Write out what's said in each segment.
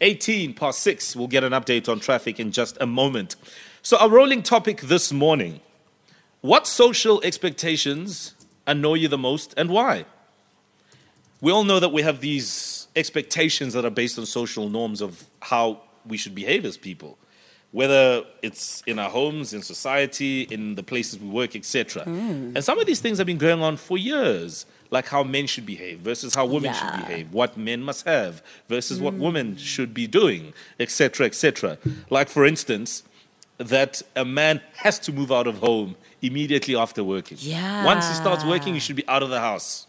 18 past 6. We'll get an update on traffic in just a moment. So, our rolling topic this morning what social expectations annoy you the most and why? We all know that we have these expectations that are based on social norms of how we should behave as people, whether it's in our homes, in society, in the places we work, etc. Hmm. And some of these things have been going on for years, like how men should behave versus how women should behave, what men must have versus what Hmm. women should be doing, etc., etc. Like, for instance, that a man has to move out of home immediately after working. Yeah. Once he starts working, he should be out of the house.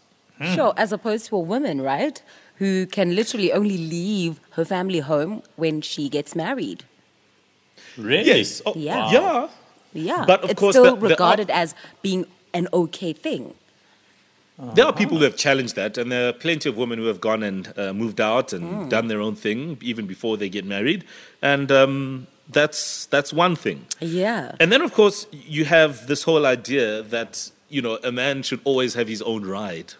Sure, as opposed to a woman, right? Who can literally only leave her family home when she gets married. Really? Yes. Oh, Yeah. Yeah. Yeah. But of it's course, still the- the- regarded as being an okay thing. There are people who have challenged that, and there are plenty of women who have gone and uh, moved out and Hmm. done their own thing even before they get married, and um, that's that's one thing. Yeah. And then, of course, you have this whole idea that you know a man should always have his own ride.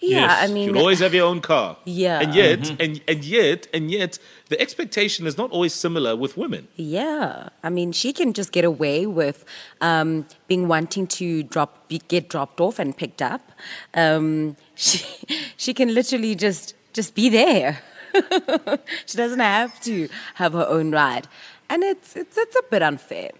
Yeah, Yes, I You mean, should always have your own car. Yeah. And yet, Mm-hmm. and and yet, and yet, the expectation is not always similar with women. yeah. I mean, she can just get away with um, being wanting to drop, be, get dropped off and picked up. Um, she, she can literally just, just be there. she doesn't have to have her own ride, and it's, it's, it's a bit unfair.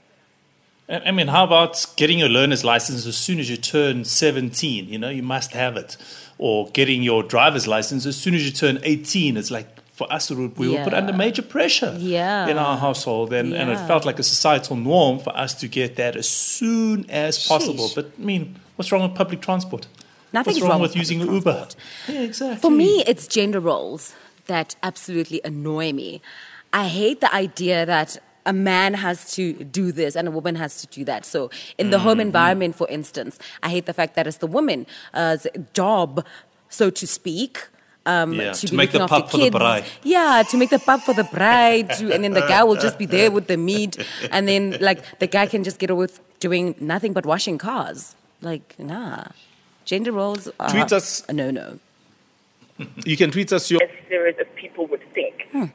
I mean, how about getting your learner's license as soon as you turn 17? You know, you must have it. Or getting your driver's license as soon as you turn 18. It's like, for us, we were put under major pressure Yeah. in our household. And, and it felt like a societal norm for us to get that as soon as possible. Sheesh. But, I mean, what's wrong with public transport? Nothing's what's wrong, wrong with with using public Uber? Yeah, exactly. For me, it's gender roles that absolutely annoy me. I hate the idea that a man has to do this and a woman has to do that. So, in the Mm-hmm. home environment, for instance, I hate the fact that it's the woman's job, so to speak. Um, Yeah, to, to be make the looking after pap for the kids. braai. Yeah, to make the pap for the braai, to, and then the guy will just be there with the meat, and then like the guy can just get away with doing nothing but washing cars. Like, nah, gender roles are Tweet us- a no no. You can tweet us your as serious as people would think.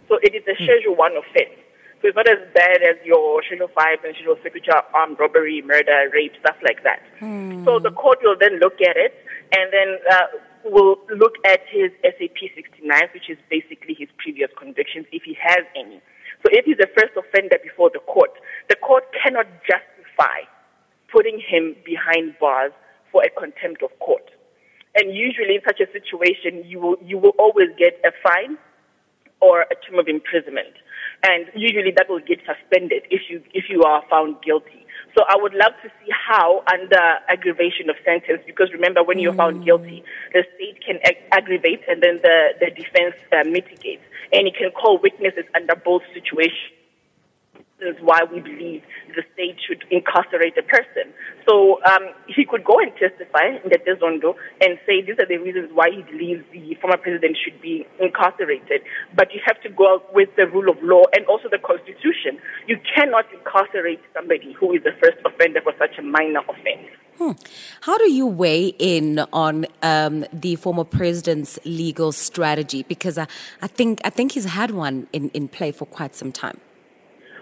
So it is a Schedule 1 offense. So it's not as bad as your Schedule 5 and Schedule 6, which are armed robbery, murder, rape, stuff like that. So the court will then look at it and then uh, will look at his SAP 69, which is basically his previous convictions, if he has any. So if he's a first offender before the court, the court cannot justify putting him behind bars for a contempt of court. And usually in such a situation, you will, you will always get a fine or a term of imprisonment. And usually that will get suspended if you, if you are found guilty. So I would love to see how under aggravation of sentence, because remember when you're found guilty, the state can ag- aggravate and then the, the defense uh, mitigates. And it can call witnesses under both situations reasons why we believe the state should incarcerate a person. So um, he could go and testify in the Dezondo and say these are the reasons why he believes the former president should be incarcerated. But you have to go out with the rule of law and also the Constitution. You cannot incarcerate somebody who is the first offender for such a minor offense. How do you weigh in on um, the former president's legal strategy? Because I, I think I think he's had one in, in play for quite some time.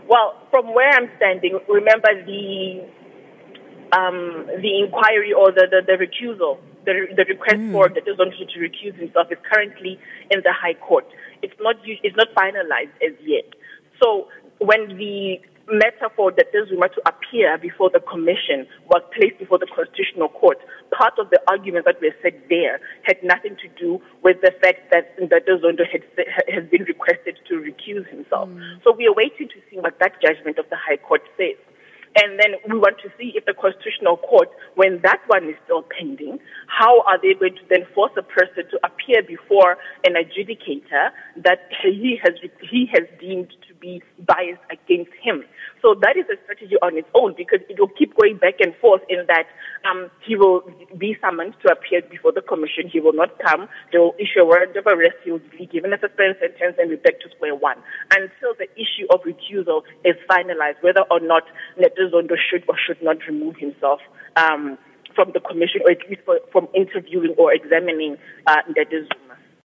Well, from where I'm standing, remember the um, the inquiry or the, the, the recusal, the, the request for the Dezondo to recuse himself is currently in the High Court. It's not it's not finalized as yet. So when the matter for the Zuma to appear before the commission was placed before the Constitutional Court, part of the arguments that were said there had nothing to do with the fact that Ndata Zondo had, has been requested to recuse himself. Mm. So we are waiting to see what that judgment of the High Court. And then we want to see if the Constitutional Court, when that one is still pending, how are they going to then force a person to appear before an adjudicator that he has, he has deemed to be biased against him? So that is a strategy on its own because it will keep going back and forth in that um, he will be summoned to appear before the commission. He will not come. They will issue a warrant of arrest. He will be given a suspense sentence and be back to square one until the issue of recusal is finalized, whether or not Netozondo should or should not remove himself. Um, from the commission, or at least for, from interviewing or examining uh.